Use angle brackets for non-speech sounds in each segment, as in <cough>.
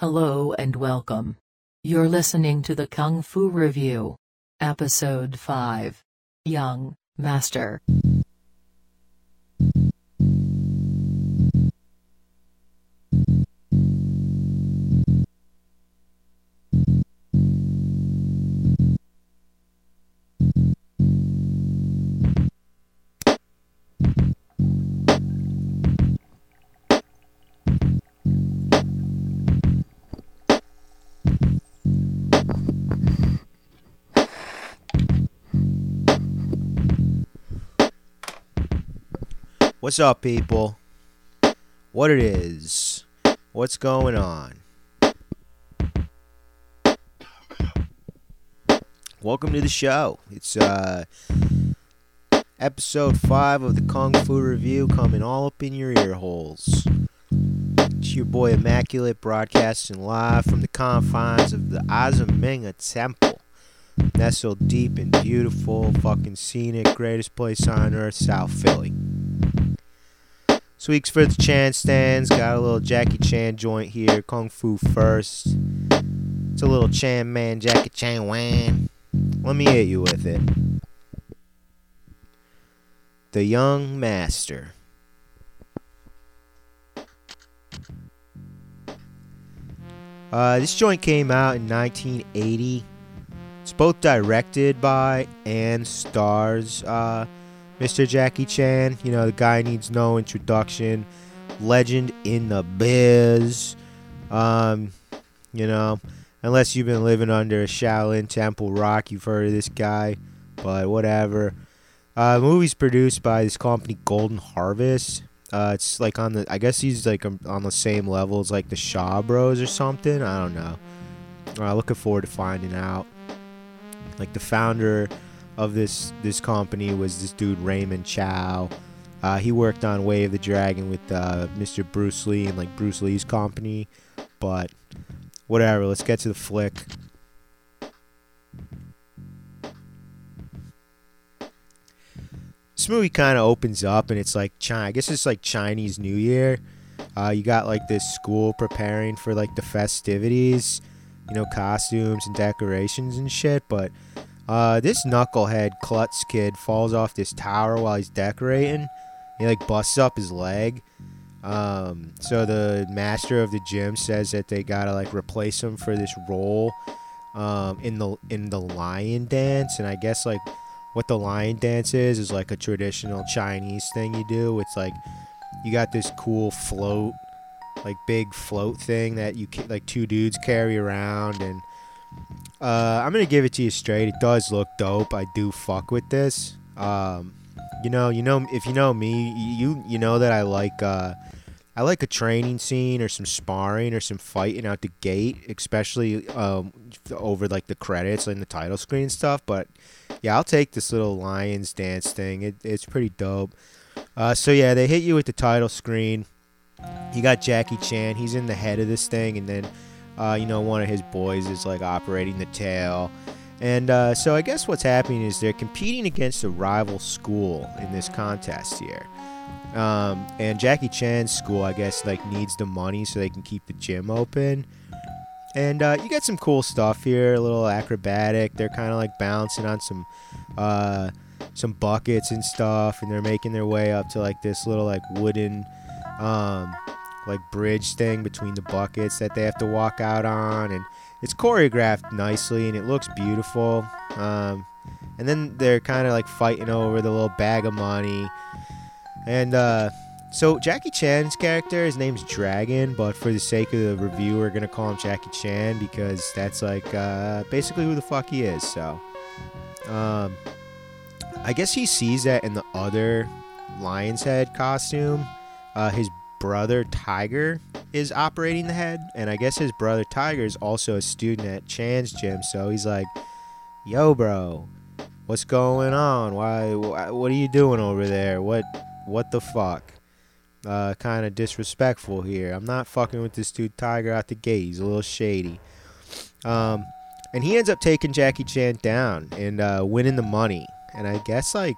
Hello and welcome. You're listening to the Kung Fu Review. Episode 5. Young Master. What's up, people? What it is? What's going on? Welcome to the show. It's uh episode 5 of the Kung Fu Review coming all up in your ear holes. It's your boy Immaculate broadcasting live from the confines of the Azamenga Temple. Nestled deep and beautiful, fucking scenic, greatest place on earth, South Philly. Sweeks for the Chan stans. Got a little Jackie Chan joint here. Kung Fu first. It's a little Chan man, Jackie Chan Wan. Let me hit you with it. The Young Master. Uh, this joint came out in 1980. It's both directed by and stars uh, Mr. Jackie Chan. You know, the guy needs no introduction. Legend in the biz. Um, you know, unless you've been living under a Shaolin Temple rock, you've heard of this guy. But whatever. Uh, the movie's produced by this company, Golden Harvest. Uh, it's like on the, I guess he's like um, on the same level as like the Shaw Bros or something. I don't know. Uh, looking forward to finding out. Like the founder of this this company was this dude Raymond Chow. Uh, he worked on Way of the Dragon with uh, Mr. Bruce Lee and like Bruce Lee's company, but whatever. Let's get to the flick. This movie kind of opens up and it's like China. I guess it's like Chinese New Year. Uh, you got like this school preparing for like the festivities, you know, costumes and decorations and shit, but uh, this knucklehead klutz kid falls off this tower while he's decorating. He like busts up his leg. Um, so the master of the gym says that they gotta like replace him for this role um, in the in the lion dance, and I guess like what the lion dance is is like a traditional Chinese thing you do. It's like you got this cool float, like big float thing that you ca- like two dudes carry around and uh, I'm gonna give it to you straight. It does look dope. I do fuck with this. Um, you know, you know, if you know me, you you know that I like uh, I like a training scene or some sparring or some fighting out the gate, especially um, over like the credits and the title screen stuff. But yeah, I'll take this little lions dance thing. It, it's pretty dope. Uh, so yeah, they hit you with the title screen. You got Jackie Chan. He's in the head of this thing, and then uh, you know, one of his boys is like operating the tail. And uh, so I guess what's happening is they're competing against a rival school in this contest here. Um, and Jackie Chan's school, I guess, like needs the money so they can keep the gym open. And uh, you get some cool stuff here, a little acrobatic. They're kind of like bouncing on some uh, some buckets and stuff, and they're making their way up to like this little like wooden um, like bridge thing between the buckets that they have to walk out on, and it's choreographed nicely and it looks beautiful. Um, and then they're kind of like fighting over the little bag of money, and uh, so Jackie Chan's character, his name's Dragon, but for the sake of the review, we're gonna call him Jackie Chan because that's like uh, basically who the fuck he is. So, um, I guess he sees that in the other Lion's Head costume. Uh, his brother Tiger is operating the head, and I guess his brother Tiger is also a student at Chan's gym. So he's like, "Yo, bro, what's going on? Why? why what are you doing over there? What? What the fuck?" Uh, kind of disrespectful here. I'm not fucking with this dude Tiger out the gate. He's a little shady. Um, and he ends up taking Jackie Chan down and uh, winning the money. And I guess like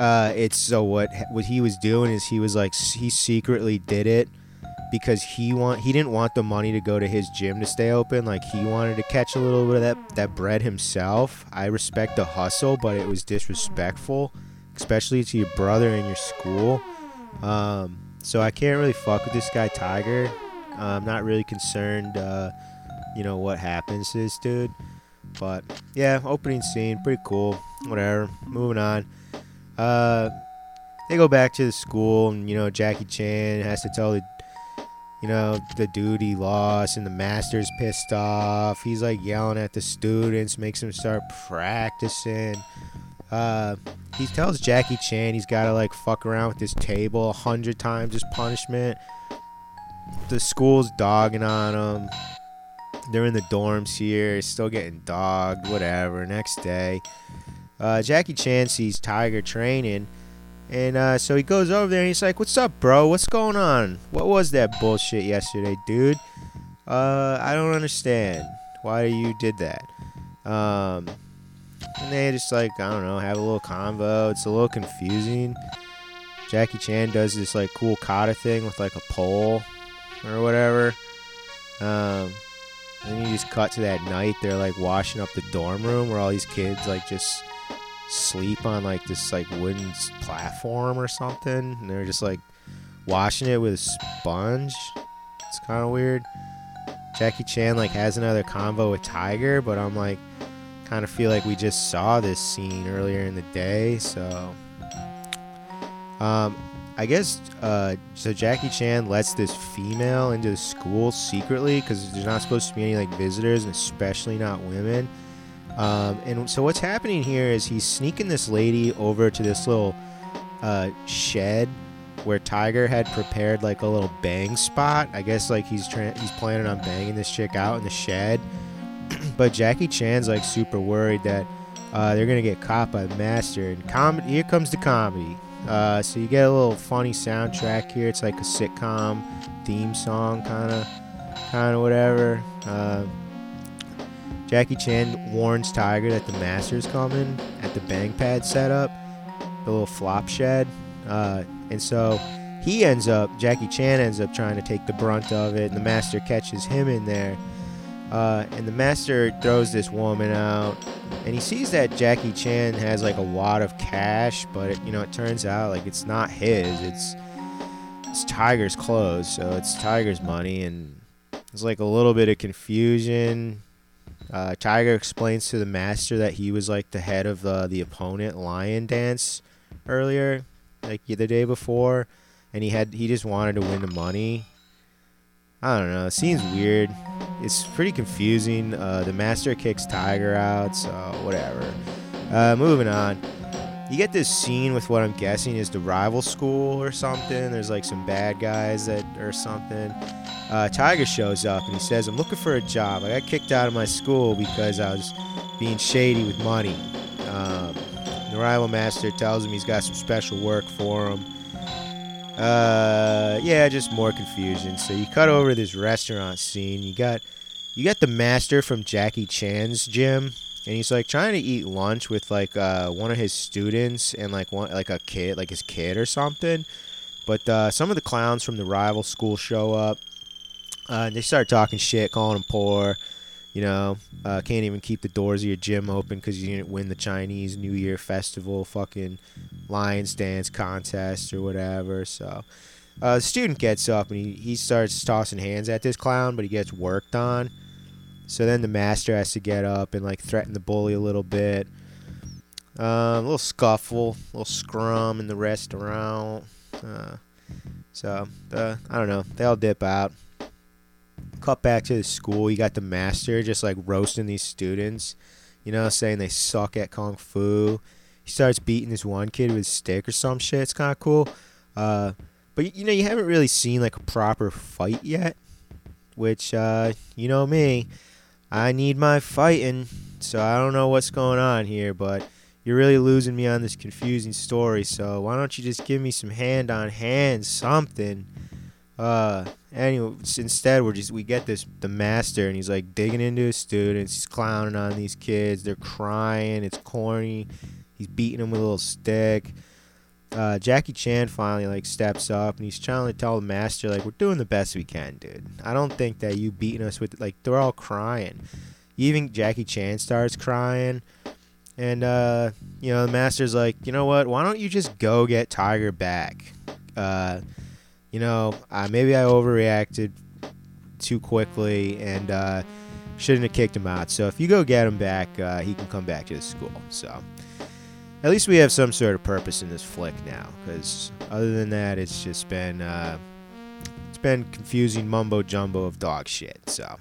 uh, it's so what what he was doing is he was like he secretly did it because he want he didn't want the money to go to his gym to stay open. Like he wanted to catch a little bit of that that bread himself. I respect the hustle, but it was disrespectful, especially to your brother and your school. Um, so I can't really fuck with this guy Tiger. Uh, I'm not really concerned, uh, you know, what happens to this dude. But yeah, opening scene, pretty cool. Whatever. Moving on. Uh, they go back to the school, and you know Jackie Chan has to tell the, you know, the dude he lost, and the master's pissed off. He's like yelling at the students, makes them start practicing. Uh, he tells Jackie Chan he's got to like fuck around with this table a hundred times as punishment. The school's dogging on him. They're in the dorms here, still getting dogged, whatever. Next day, uh, Jackie Chan sees Tiger training, and uh, so he goes over there and he's like, "What's up, bro? What's going on? What was that bullshit yesterday, dude? Uh, I don't understand why you did that." Um, and they just like I don't know, have a little convo. It's a little confusing. Jackie Chan does this like cool kata thing with like a pole or whatever. Um, and then you just cut to that night. They're like washing up the dorm room where all these kids like just sleep on like this like wooden platform or something, and they're just like washing it with a sponge. It's kind of weird. Jackie Chan like has another convo with Tiger, but I'm like kind of feel like we just saw this scene earlier in the day, so um I guess uh so Jackie Chan lets this female into the school secretly cuz there's not supposed to be any like visitors and especially not women. Um and so what's happening here is he's sneaking this lady over to this little uh shed where Tiger had prepared like a little bang spot. I guess like he's he's planning on banging this chick out in the shed. <clears throat> but Jackie Chan's like super worried that uh, they're gonna get caught by the master. And comedy, here comes the comedy. Uh, so you get a little funny soundtrack here. It's like a sitcom theme song, kind of, kind of whatever. Uh, Jackie Chan warns Tiger that the master's coming at the bang pad setup, the little flop shed. Uh, and so he ends up, Jackie Chan ends up trying to take the brunt of it, and the master catches him in there. Uh, and the master throws this woman out, and he sees that Jackie Chan has like a wad of cash, but it, you know it turns out like it's not his. It's it's Tiger's clothes, so it's Tiger's money, and there's like a little bit of confusion. Uh, Tiger explains to the master that he was like the head of the the opponent lion dance earlier, like the day before, and he had he just wanted to win the money. I don't know. It seems weird. It's pretty confusing. Uh, the master kicks Tiger out, so whatever. Uh, moving on. You get this scene with what I'm guessing is the rival school or something. There's like some bad guys that or something. Uh, Tiger shows up and he says, "I'm looking for a job. I got kicked out of my school because I was being shady with money." Um, the rival master tells him he's got some special work for him. Uh, yeah, just more confusion. So you cut over this restaurant scene. You got, you got the master from Jackie Chan's gym, and he's like trying to eat lunch with like uh one of his students and like one like a kid, like his kid or something. But uh, some of the clowns from the rival school show up. Uh, they start talking shit, calling him poor. You know, uh, can't even keep the doors of your gym open because you didn't win the Chinese New Year festival, fucking Lions dance contest or whatever. So, uh, the student gets up and he, he starts tossing hands at this clown, but he gets worked on. So then the master has to get up and like threaten the bully a little bit. Um, a little scuffle, a little scrum in the restaurant. Uh, so uh, I don't know. They all dip out. Cut back to the school. You got the master just like roasting these students. You know, saying they suck at kung fu. He starts beating this one kid with a stick or some shit. It's kind of cool. Uh, but you know, you haven't really seen like a proper fight yet. Which, uh, you know me, I need my fighting. So I don't know what's going on here, but you're really losing me on this confusing story. So why don't you just give me some hand on hand something? Uh, anyway, instead we're just we get this the master and he's like digging into his students. He's clowning on these kids. They're crying. It's corny. He's beating them with a little stick. uh, Jackie Chan finally like steps up and he's trying to tell the master like we're doing the best we can, dude. I don't think that you beating us with like they're all crying. Even Jackie Chan starts crying. And uh, you know, the master's like, you know what? Why don't you just go get Tiger back? Uh, you know, uh, maybe I overreacted too quickly and uh, shouldn't have kicked him out. So if you go get him back, uh, he can come back to the school. So at least we have some sort of purpose in this flick now. Because other than that, it's just been uh, it's been confusing mumbo jumbo of dog shit. So.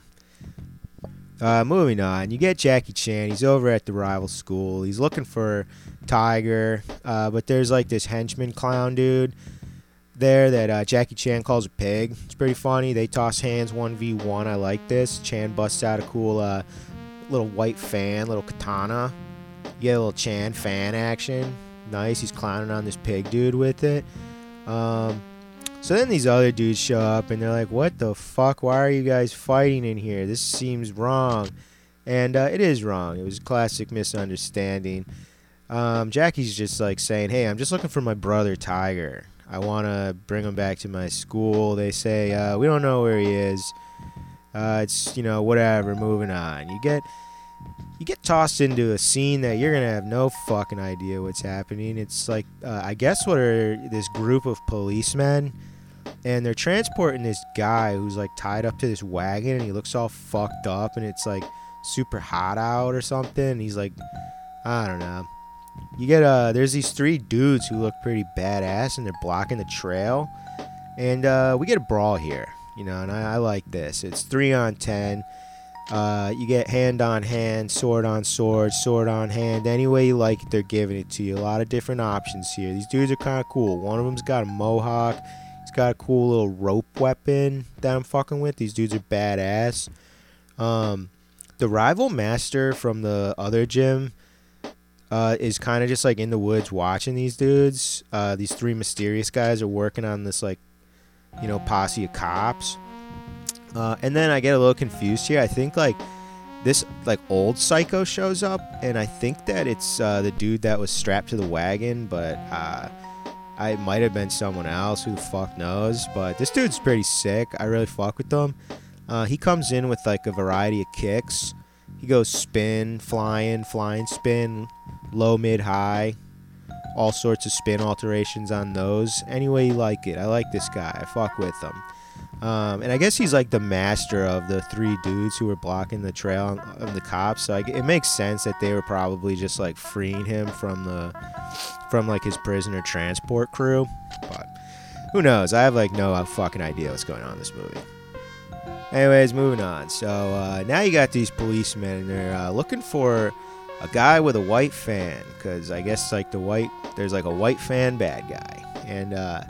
Uh, moving on, you get Jackie Chan. He's over at the rival school. He's looking for Tiger, uh, but there's like this henchman clown dude there that uh, Jackie Chan calls a pig. It's pretty funny. They toss hands 1v1. I like this. Chan busts out a cool uh, little white fan, little katana. You get a little Chan fan action. Nice. He's clowning on this pig dude with it. Um, so then these other dudes show up and they're like, "What the fuck? Why are you guys fighting in here? This seems wrong." And uh, it is wrong. It was a classic misunderstanding. Um, Jackie's just like saying, "Hey, I'm just looking for my brother Tiger. I want to bring him back to my school." They say, uh, "We don't know where he is. Uh, it's you know whatever. Moving on." You get you get tossed into a scene that you're gonna have no fucking idea what's happening. It's like uh, I guess what are this group of policemen and they're transporting this guy who's like tied up to this wagon and he looks all fucked up and it's like super hot out or something he's like i don't know you get uh there's these three dudes who look pretty badass and they're blocking the trail and uh we get a brawl here you know and i, I like this it's three on ten uh, you get hand on hand, sword on sword, sword on hand. Any way you like it, they're giving it to you. A lot of different options here. These dudes are kind of cool. One of them's got a mohawk. He's got a cool little rope weapon that I'm fucking with. These dudes are badass. Um, the rival master from the other gym uh, is kind of just like in the woods watching these dudes. Uh, these three mysterious guys are working on this like, you know, posse of cops. Uh, and then I get a little confused here. I think like this like old psycho shows up, and I think that it's uh, the dude that was strapped to the wagon, but uh, I might have been someone else. Who the fuck knows? But this dude's pretty sick. I really fuck with him. Uh, he comes in with like a variety of kicks. He goes spin, flying, flying spin, low, mid, high, all sorts of spin alterations on those. Any way you like it. I like this guy. I fuck with him. Um, and I guess he's like the master of the three dudes who were blocking the trail of the cops. So I, it makes sense that they were probably just like freeing him from the from like his prisoner transport crew. But who knows? I have like no fucking idea what's going on in this movie. Anyways, moving on. So uh, now you got these policemen, and they're uh, looking for a guy with a white fan, because I guess like the white, there's like a white fan bad guy, and uh,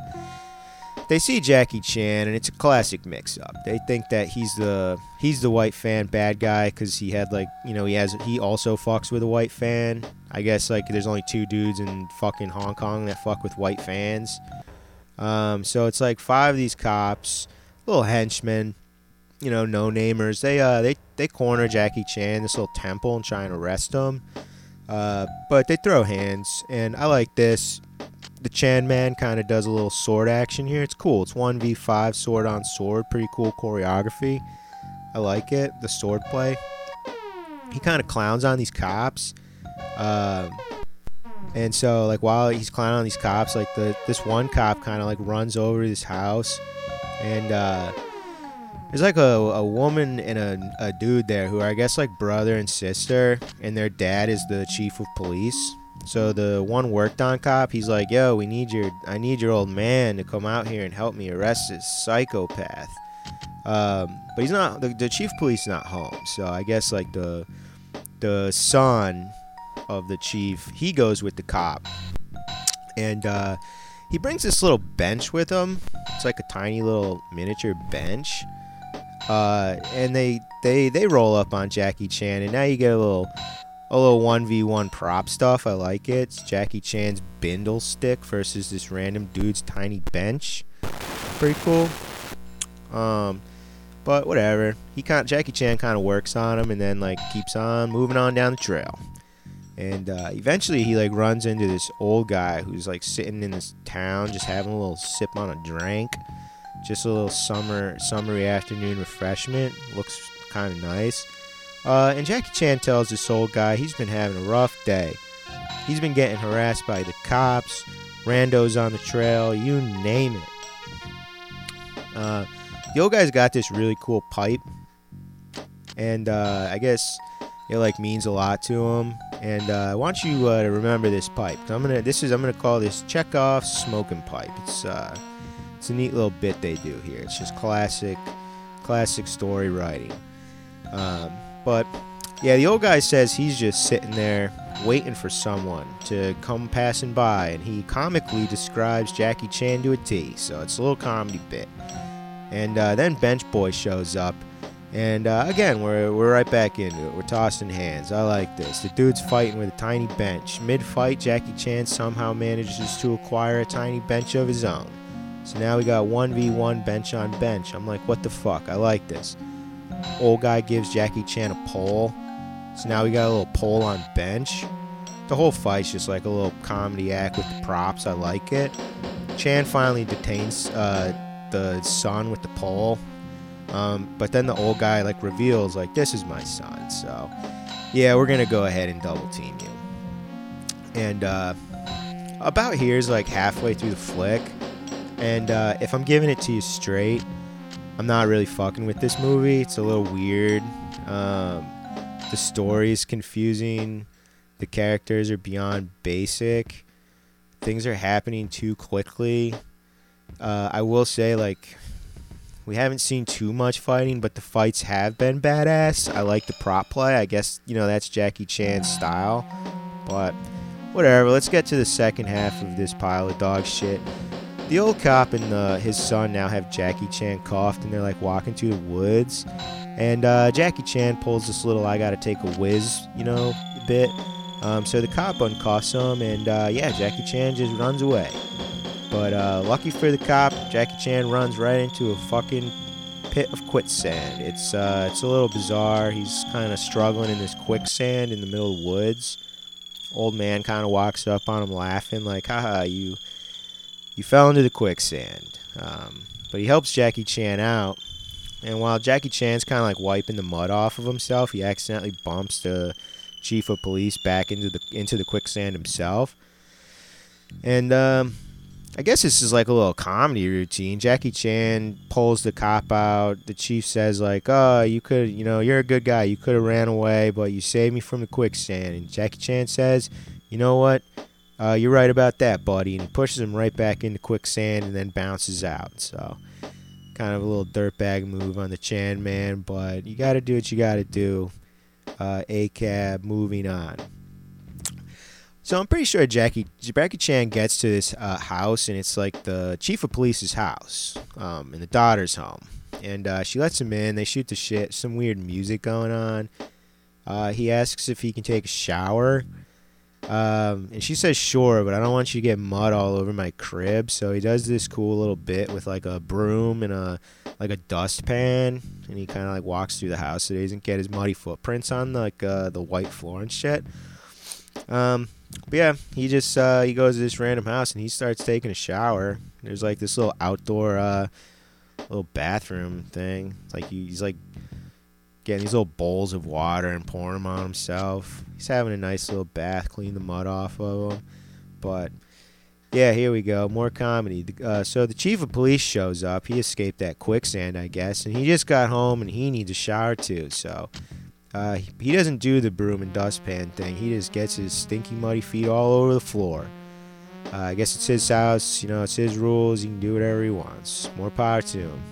they see Jackie Chan, and it's a classic mix-up. They think that he's the he's the white fan bad guy because he had like you know he has he also fucks with a white fan. I guess like there's only two dudes in fucking Hong Kong that fuck with white fans. Um, so it's like five of these cops, little henchmen, you know, no namers. They uh they they corner Jackie Chan this little temple and try and arrest him. Uh, but they throw hands, and I like this the Chan Man kind of does a little sword action here. It's cool. It's 1v5 sword on sword. Pretty cool choreography. I like it. The sword play. He kind of clowns on these cops. Um, and so like while he's clowning on these cops, like the this one cop kind of like runs over to this house and uh, there's like a, a woman and a, a dude there who are I guess like brother and sister and their dad is the chief of police so the one worked on cop, he's like, "Yo, we need your, I need your old man to come out here and help me arrest this psychopath." Um, but he's not. The, the chief of police is not home, so I guess like the the son of the chief, he goes with the cop, and uh, he brings this little bench with him. It's like a tiny little miniature bench, uh, and they they they roll up on Jackie Chan, and now you get a little a little 1v1 prop stuff. I like it. It's Jackie Chan's bindle stick versus this random dude's tiny bench. Pretty cool. Um, but whatever. He kind Jackie Chan kind of works on him and then like keeps on moving on down the trail. And uh, eventually, he like runs into this old guy who's like sitting in this town, just having a little sip on a drink, just a little summer summery afternoon refreshment. Looks kind of nice. Uh, and Jackie Chan tells this old guy he's been having a rough day. He's been getting harassed by the cops, randos on the trail, you name it. Uh, the old guy's got this really cool pipe, and uh, I guess it like means a lot to him. And uh, I want you uh, to remember this pipe. I'm gonna this is I'm gonna call this Chekhov smoking pipe. It's uh, it's a neat little bit they do here. It's just classic, classic story writing. Um, but yeah, the old guy says he's just sitting there waiting for someone to come passing by, and he comically describes Jackie Chan to a T. So it's a little comedy bit. And uh, then Bench Boy shows up, and uh, again we're we're right back into it. We're tossing hands. I like this. The dude's fighting with a tiny bench. Mid-fight, Jackie Chan somehow manages to acquire a tiny bench of his own. So now we got 1v1 bench on bench. I'm like, what the fuck? I like this. Old guy gives Jackie Chan a pole. So now we got a little pole on bench. The whole fight's just like a little comedy act with the props. I like it. Chan finally detains uh, the son with the pole. Um, but then the old guy like reveals like this is my son. So yeah, we're gonna go ahead and double team you. And uh, about here is like halfway through the flick. And uh, if I'm giving it to you straight, I'm not really fucking with this movie. It's a little weird. Um, the story is confusing. The characters are beyond basic. Things are happening too quickly. Uh, I will say, like, we haven't seen too much fighting, but the fights have been badass. I like the prop play. I guess, you know, that's Jackie Chan's style. But whatever. Let's get to the second half of this pile of dog shit. The old cop and uh, his son now have Jackie Chan coughed, and they're like walking through the woods. And uh, Jackie Chan pulls this little I gotta take a whiz, you know, bit. Um, so the cop uncuffs him, and uh, yeah, Jackie Chan just runs away. But uh, lucky for the cop, Jackie Chan runs right into a fucking pit of quicksand. It's uh, it's a little bizarre. He's kind of struggling in this quicksand in the middle of the woods. Old man kind of walks up on him laughing, like, haha, you you fell into the quicksand. Um, but he helps Jackie Chan out and while Jackie Chan's kind of like wiping the mud off of himself, he accidentally bumps the chief of police back into the into the quicksand himself. And um, I guess this is like a little comedy routine. Jackie Chan pulls the cop out. The chief says like, "Oh, you could, you know, you're a good guy. You could have ran away, but you saved me from the quicksand." And Jackie Chan says, "You know what? Uh, you're right about that, buddy." And he pushes him right back into quicksand and then bounces out. So kind of a little dirtbag move on the Chan man, but you got to do what you got to do. Uh, A cab, moving on. So I'm pretty sure Jackie Jackie Chan gets to this uh, house, and it's like the chief of police's house, um, and the daughter's home. And uh, she lets him in. They shoot the shit. Some weird music going on. Uh, he asks if he can take a shower. Um, and she says, sure, but I don't want you to get mud all over my crib. So he does this cool little bit with like a broom and a like a dustpan, and he kind of like walks through the house so he doesn't get his muddy footprints on like uh, the white floor and shit. Um, but yeah, he just uh, he goes to this random house and he starts taking a shower. There's like this little outdoor uh, little bathroom thing. Like he's like getting these little bowls of water and pouring them on himself. He's having a nice little bath, clean the mud off of him. But yeah, here we go, more comedy. Uh, so the chief of police shows up. He escaped that quicksand, I guess, and he just got home and he needs a shower too. So uh, he doesn't do the broom and dustpan thing. He just gets his stinky, muddy feet all over the floor. Uh, I guess it's his house, you know, it's his rules. He can do whatever he wants. More power to him.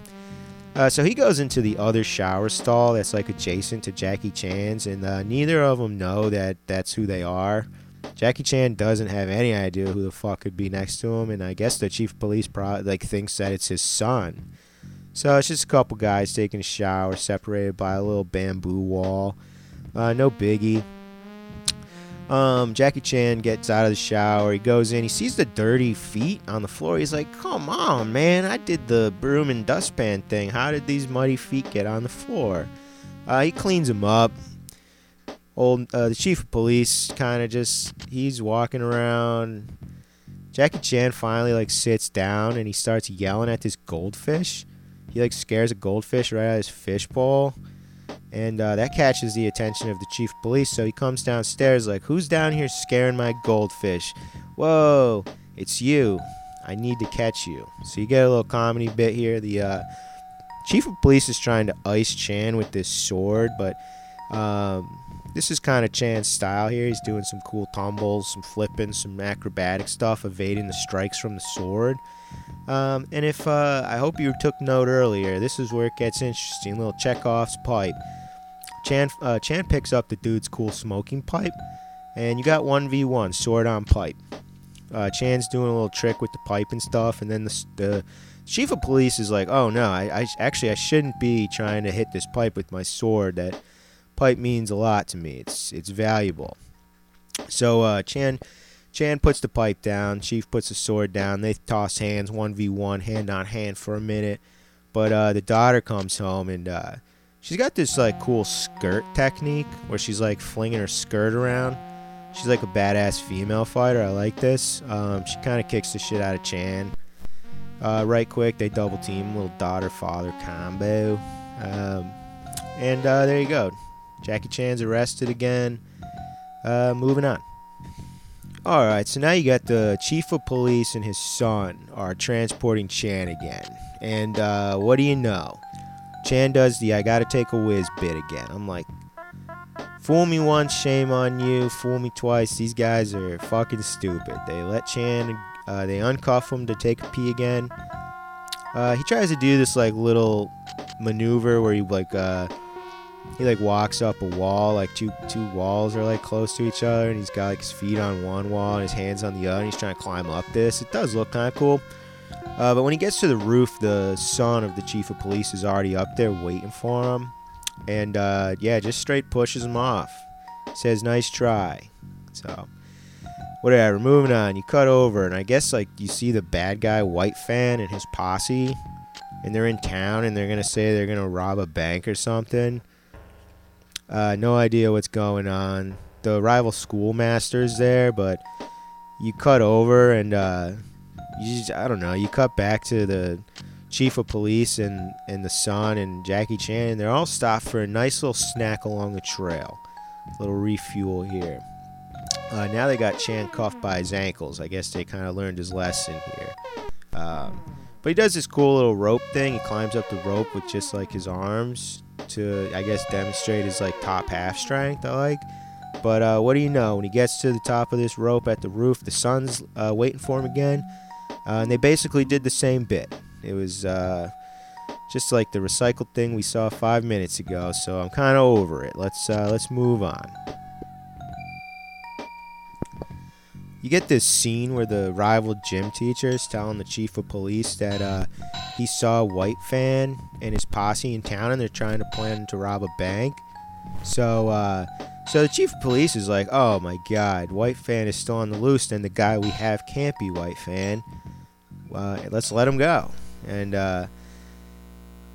Uh, so he goes into the other shower stall that's like adjacent to Jackie Chan's, and uh, neither of them know that that's who they are. Jackie Chan doesn't have any idea who the fuck could be next to him, and I guess the chief police pro- like thinks that it's his son. So it's just a couple guys taking a shower, separated by a little bamboo wall. Uh, no biggie. Um, Jackie Chan gets out of the shower. He goes in. He sees the dirty feet on the floor. He's like, "Come on, man! I did the broom and dustpan thing. How did these muddy feet get on the floor?" Uh, he cleans them up. old uh, the chief of police kind of just he's walking around. Jackie Chan finally like sits down and he starts yelling at this goldfish. He like scares a goldfish right out of his fishbowl, and uh, that catches the attention of the chief police. So he comes downstairs like, "Who's down here scaring my goldfish?" Whoa, it's you. I need to catch you. So you get a little comedy bit here. The uh, chief of police is trying to ice Chan with this sword, but um, this is kind of Chan's style here. He's doing some cool tumbles, some flipping, some acrobatic stuff, evading the strikes from the sword. Um, and if uh, I hope you took note earlier, this is where it gets interesting. Little Chekhov's pipe. Chan uh, Chan picks up the dude's cool smoking pipe, and you got one v one sword on pipe. Uh, Chan's doing a little trick with the pipe and stuff, and then the, the chief of police is like, "Oh no, I, I actually I shouldn't be trying to hit this pipe with my sword. That pipe means a lot to me. It's it's valuable." So uh, Chan Chan puts the pipe down. Chief puts the sword down. They toss hands, one v one, hand on hand for a minute. But uh, the daughter comes home and uh, she's got this like cool skirt technique where she's like flinging her skirt around. She's like a badass female fighter. I like this. Um, she kind of kicks the shit out of Chan. Uh, right quick, they double team, little daughter father combo. Um, and uh, there you go. Jackie Chan's arrested again. Uh, moving on. All right, so now you got the chief of police and his son are transporting Chan again. And uh, what do you know? Chan does the I gotta take a whiz bit again. I'm like, fool me once, shame on you. Fool me twice. These guys are fucking stupid. They let Chan, uh, they uncuff him to take a pee again. Uh, he tries to do this like little maneuver where he like uh, he like walks up a wall, like two two walls are like close to each other, and he's got like his feet on one wall and his hands on the other. And he's trying to climb up this. It does look kind of cool. Uh, but when he gets to the roof, the son of the chief of police is already up there waiting for him, and uh, yeah, just straight pushes him off. Says, "Nice try." So whatever. Moving on. You cut over, and I guess like you see the bad guy White Fan and his posse, and they're in town, and they're gonna say they're gonna rob a bank or something. Uh, no idea what's going on. The rival schoolmaster's there, but you cut over and uh, you just, I don't know. You cut back to the chief of police and and the son and Jackie Chan. And they're all stopped for a nice little snack along the trail. A little refuel here. Uh, now they got Chan cuffed by his ankles. I guess they kind of learned his lesson here. Um, but he does this cool little rope thing. He climbs up the rope with just like his arms to, I guess, demonstrate his like top half strength. I like. But uh, what do you know? When he gets to the top of this rope at the roof, the son's uh, waiting for him again, uh, and they basically did the same bit. It was uh, just like the recycled thing we saw five minutes ago. So I'm kind of over it. Let's uh, let's move on. You get this scene where the rival gym teacher is telling the chief of police that uh, he saw White Fan and his posse in town, and they're trying to plan to rob a bank. So, uh, so the chief of police is like, "Oh my God, White Fan is still on the loose. and the guy we have can't be White Fan. Uh, let's let him go." And uh,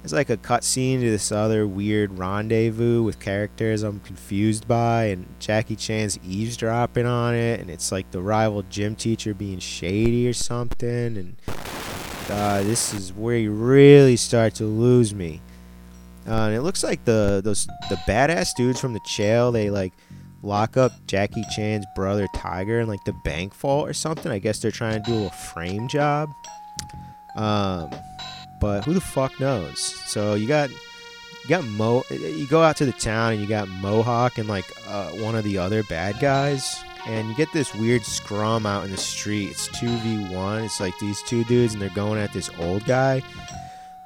it's like a cutscene to this other weird rendezvous with characters I'm confused by, and Jackie Chan's eavesdropping on it, and it's like the rival gym teacher being shady or something, and uh, this is where you really start to lose me. Uh, and it looks like the those the badass dudes from the jail they like lock up Jackie Chan's brother Tiger in like the bank vault or something. I guess they're trying to do a frame job. Um, but who the fuck knows? So you got you got Mo. You go out to the town and you got Mohawk and like uh, one of the other bad guys, and you get this weird scrum out in the street. It's two v one. It's like these two dudes and they're going at this old guy,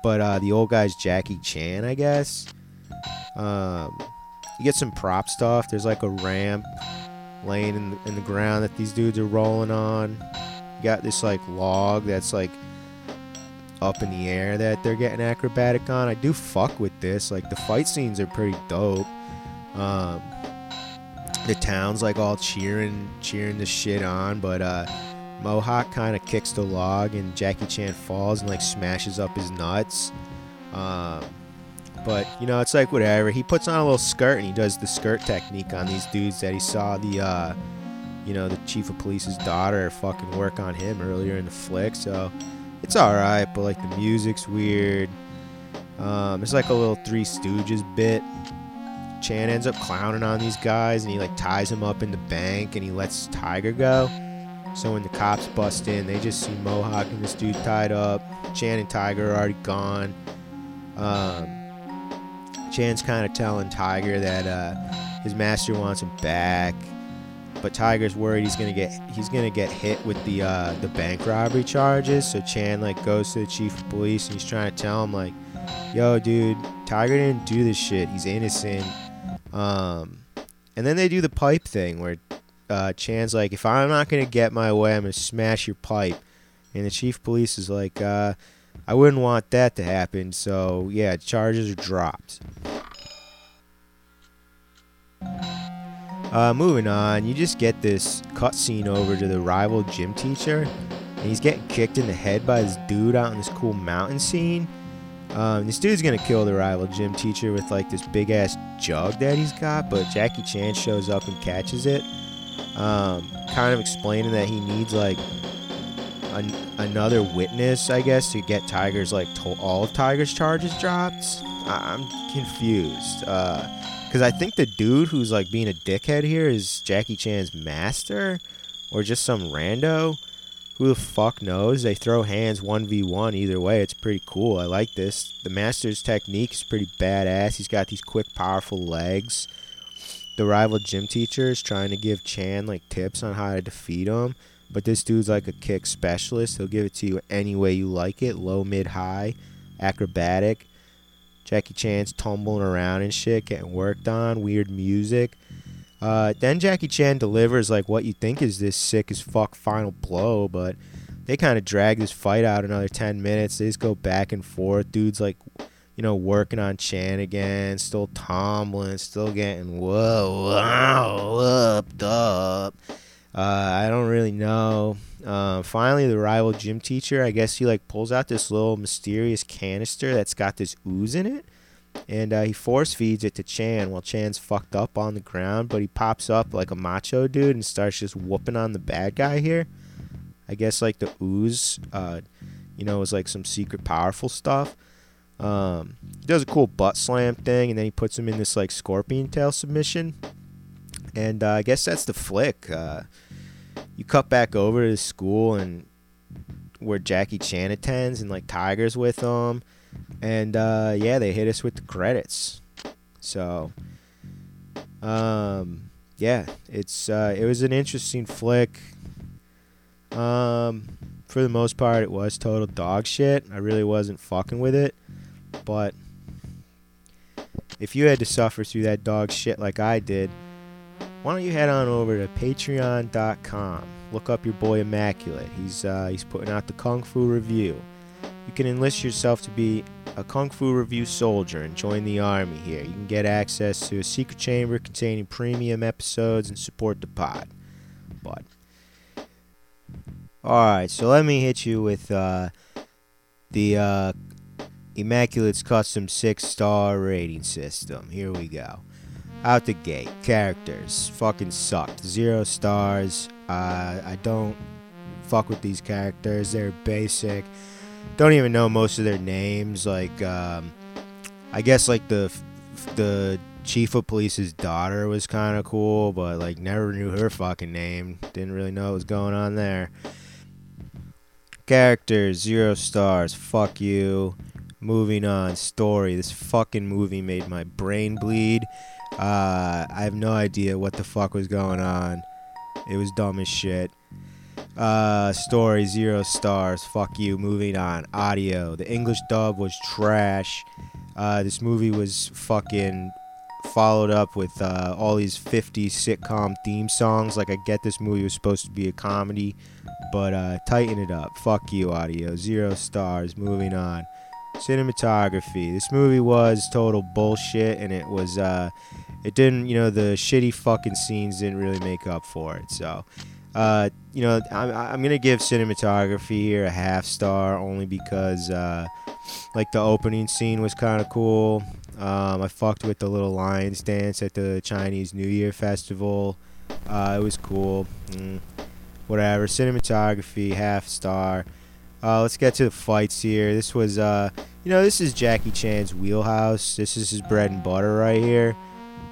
but uh, the old guy's Jackie Chan, I guess. Um, you get some prop stuff. There's like a ramp laying in the, in the ground that these dudes are rolling on. You got this like log that's like up in the air that they're getting acrobatic on. I do fuck with this. Like the fight scenes are pretty dope. Um, the town's like all cheering, cheering the shit on, but uh, Mohawk kind of kicks the log and Jackie Chan falls and like smashes up his nuts. Um, But you know, it's like whatever. He puts on a little skirt and he does the skirt technique on these dudes that he saw the, uh, you know, the chief of police's daughter fucking work on him earlier in the flick. So it's all right, but like the music's weird. Um, it's like a little Three Stooges bit. Chan ends up clowning on these guys and he like ties him up in the bank and he lets Tiger go. So when the cops bust in, they just see Mohawk and this dude tied up. Chan and Tiger are already gone. Um, Chan's kind of telling Tiger that uh, his master wants him back, but Tiger's worried he's gonna get he's gonna get hit with the uh, the bank robbery charges. So Chan like goes to the chief of police and he's trying to tell him like, "Yo, dude, Tiger didn't do this shit. He's innocent." Um, and then they do the pipe thing where uh, Chan's like, "If I'm not gonna get my way, I'm gonna smash your pipe." And the chief of police is like, uh, "I wouldn't want that to happen." So yeah, charges are dropped. Uh, moving on, you just get this cutscene over to the rival gym teacher, and he's getting kicked in the head by this dude out in this cool mountain scene. Um, this dude's gonna kill the rival gym teacher with like this big ass jug that he's got, but Jackie Chan shows up and catches it, um, kind of explaining that he needs like an- another witness, I guess, to get Tiger's like to- all of Tiger's charges dropped. I- I'm confused. Uh, because I think the dude who's like being a dickhead here is Jackie Chan's master, or just some rando. Who the fuck knows? They throw hands 1v1 either way. It's pretty cool. I like this. The master's technique is pretty badass. He's got these quick, powerful legs. The rival gym teacher is trying to give Chan like tips on how to defeat him. But this dude's like a kick specialist. He'll give it to you any way you like it low, mid, high, acrobatic. Jackie Chan's tumbling around and shit, getting worked on, weird music. Uh, then Jackie Chan delivers like what you think is this sick as fuck final blow, but they kind of drag this fight out another 10 minutes. They just go back and forth. Dude's like, you know, working on Chan again, still tumbling, still getting whoa, wow, whooped up. Uh, I don't really know. Uh, finally, the rival gym teacher, I guess he like pulls out this little mysterious canister that's got this ooze in it, and uh, he force feeds it to Chan while Chan's fucked up on the ground. But he pops up like a macho dude and starts just whooping on the bad guy here. I guess like the ooze, uh, you know, is like some secret powerful stuff. Um, he does a cool butt slam thing, and then he puts him in this like scorpion tail submission. And uh, I guess that's the flick. Uh, you cut back over to school and where Jackie Chan attends, and like Tiger's with them, and uh, yeah, they hit us with the credits. So, um, yeah, it's uh, it was an interesting flick. Um, for the most part, it was total dog shit. I really wasn't fucking with it, but if you had to suffer through that dog shit like I did, why don't you head on over to patreon.com. Look up your boy Immaculate. He's uh, he's putting out the Kung Fu Review. You can enlist yourself to be a Kung Fu Review soldier and join the army here. You can get access to a secret chamber containing premium episodes and support the pod. But all right, so let me hit you with uh, the uh, Immaculate's custom six star rating system. Here we go. Out the gate, characters fucking sucked. Zero stars. Uh, I don't fuck with these characters. They're basic. Don't even know most of their names. Like, um, I guess like the the chief of police's daughter was kind of cool, but like never knew her fucking name. Didn't really know what was going on there. Characters zero stars. Fuck you. Moving on. Story. This fucking movie made my brain bleed. Uh, I have no idea what the fuck was going on. It was dumb as shit. Uh, story zero stars. Fuck you. Moving on. Audio. The English dub was trash. Uh, this movie was fucking followed up with uh, all these 50 sitcom theme songs. Like I get this movie was supposed to be a comedy, but uh, tighten it up. Fuck you, audio. Zero stars. Moving on. Cinematography. This movie was total bullshit, and it was uh, it didn't you know the shitty fucking scenes didn't really make up for it. So. Uh, you know, I'm, I'm gonna give cinematography here a half star only because, uh, like the opening scene was kind of cool. Um, I fucked with the little lions dance at the Chinese New Year festival. Uh, it was cool. Mm, whatever. Cinematography, half star. Uh, let's get to the fights here. This was, uh, you know, this is Jackie Chan's wheelhouse. This is his bread and butter right here.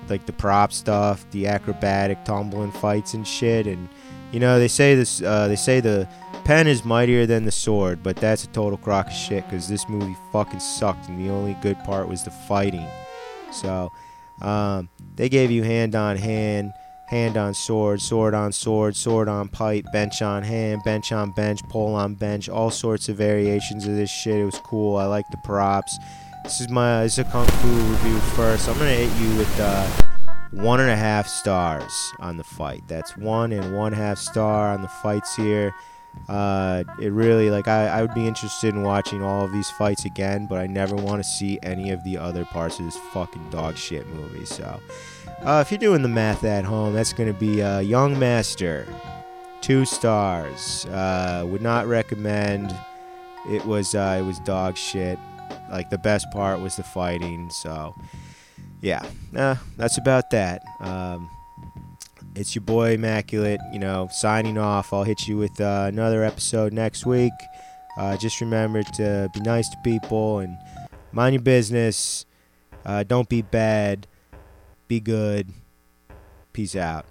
Like the prop stuff, the acrobatic tumbling fights and shit. And you know, they say this. Uh, they say the pen is mightier than the sword, but that's a total crock of shit because this movie fucking sucked, and the only good part was the fighting. So, um, they gave you hand on hand hand on sword, sword on sword, sword on pipe, bench on hand, bench on bench, pole on bench, all sorts of variations of this shit. It was cool. I like the props. This is my this is a kung fu review first. I'm gonna hit you with uh, one and a half stars on the fight. That's one and one half star on the fights here. Uh, it really like I, I would be interested in watching all of these fights again, but I never want to see any of the other parts of this fucking dog shit movie. So, uh, if you're doing the math at home, that's gonna be uh, Young Master, two stars. Uh, would not recommend. It was uh, it was dog shit. Like the best part was the fighting. So, yeah, uh, that's about that. Um, it's your boy Immaculate, you know, signing off. I'll hit you with uh, another episode next week. Uh, just remember to be nice to people and mind your business. Uh, don't be bad. Be good. Peace out.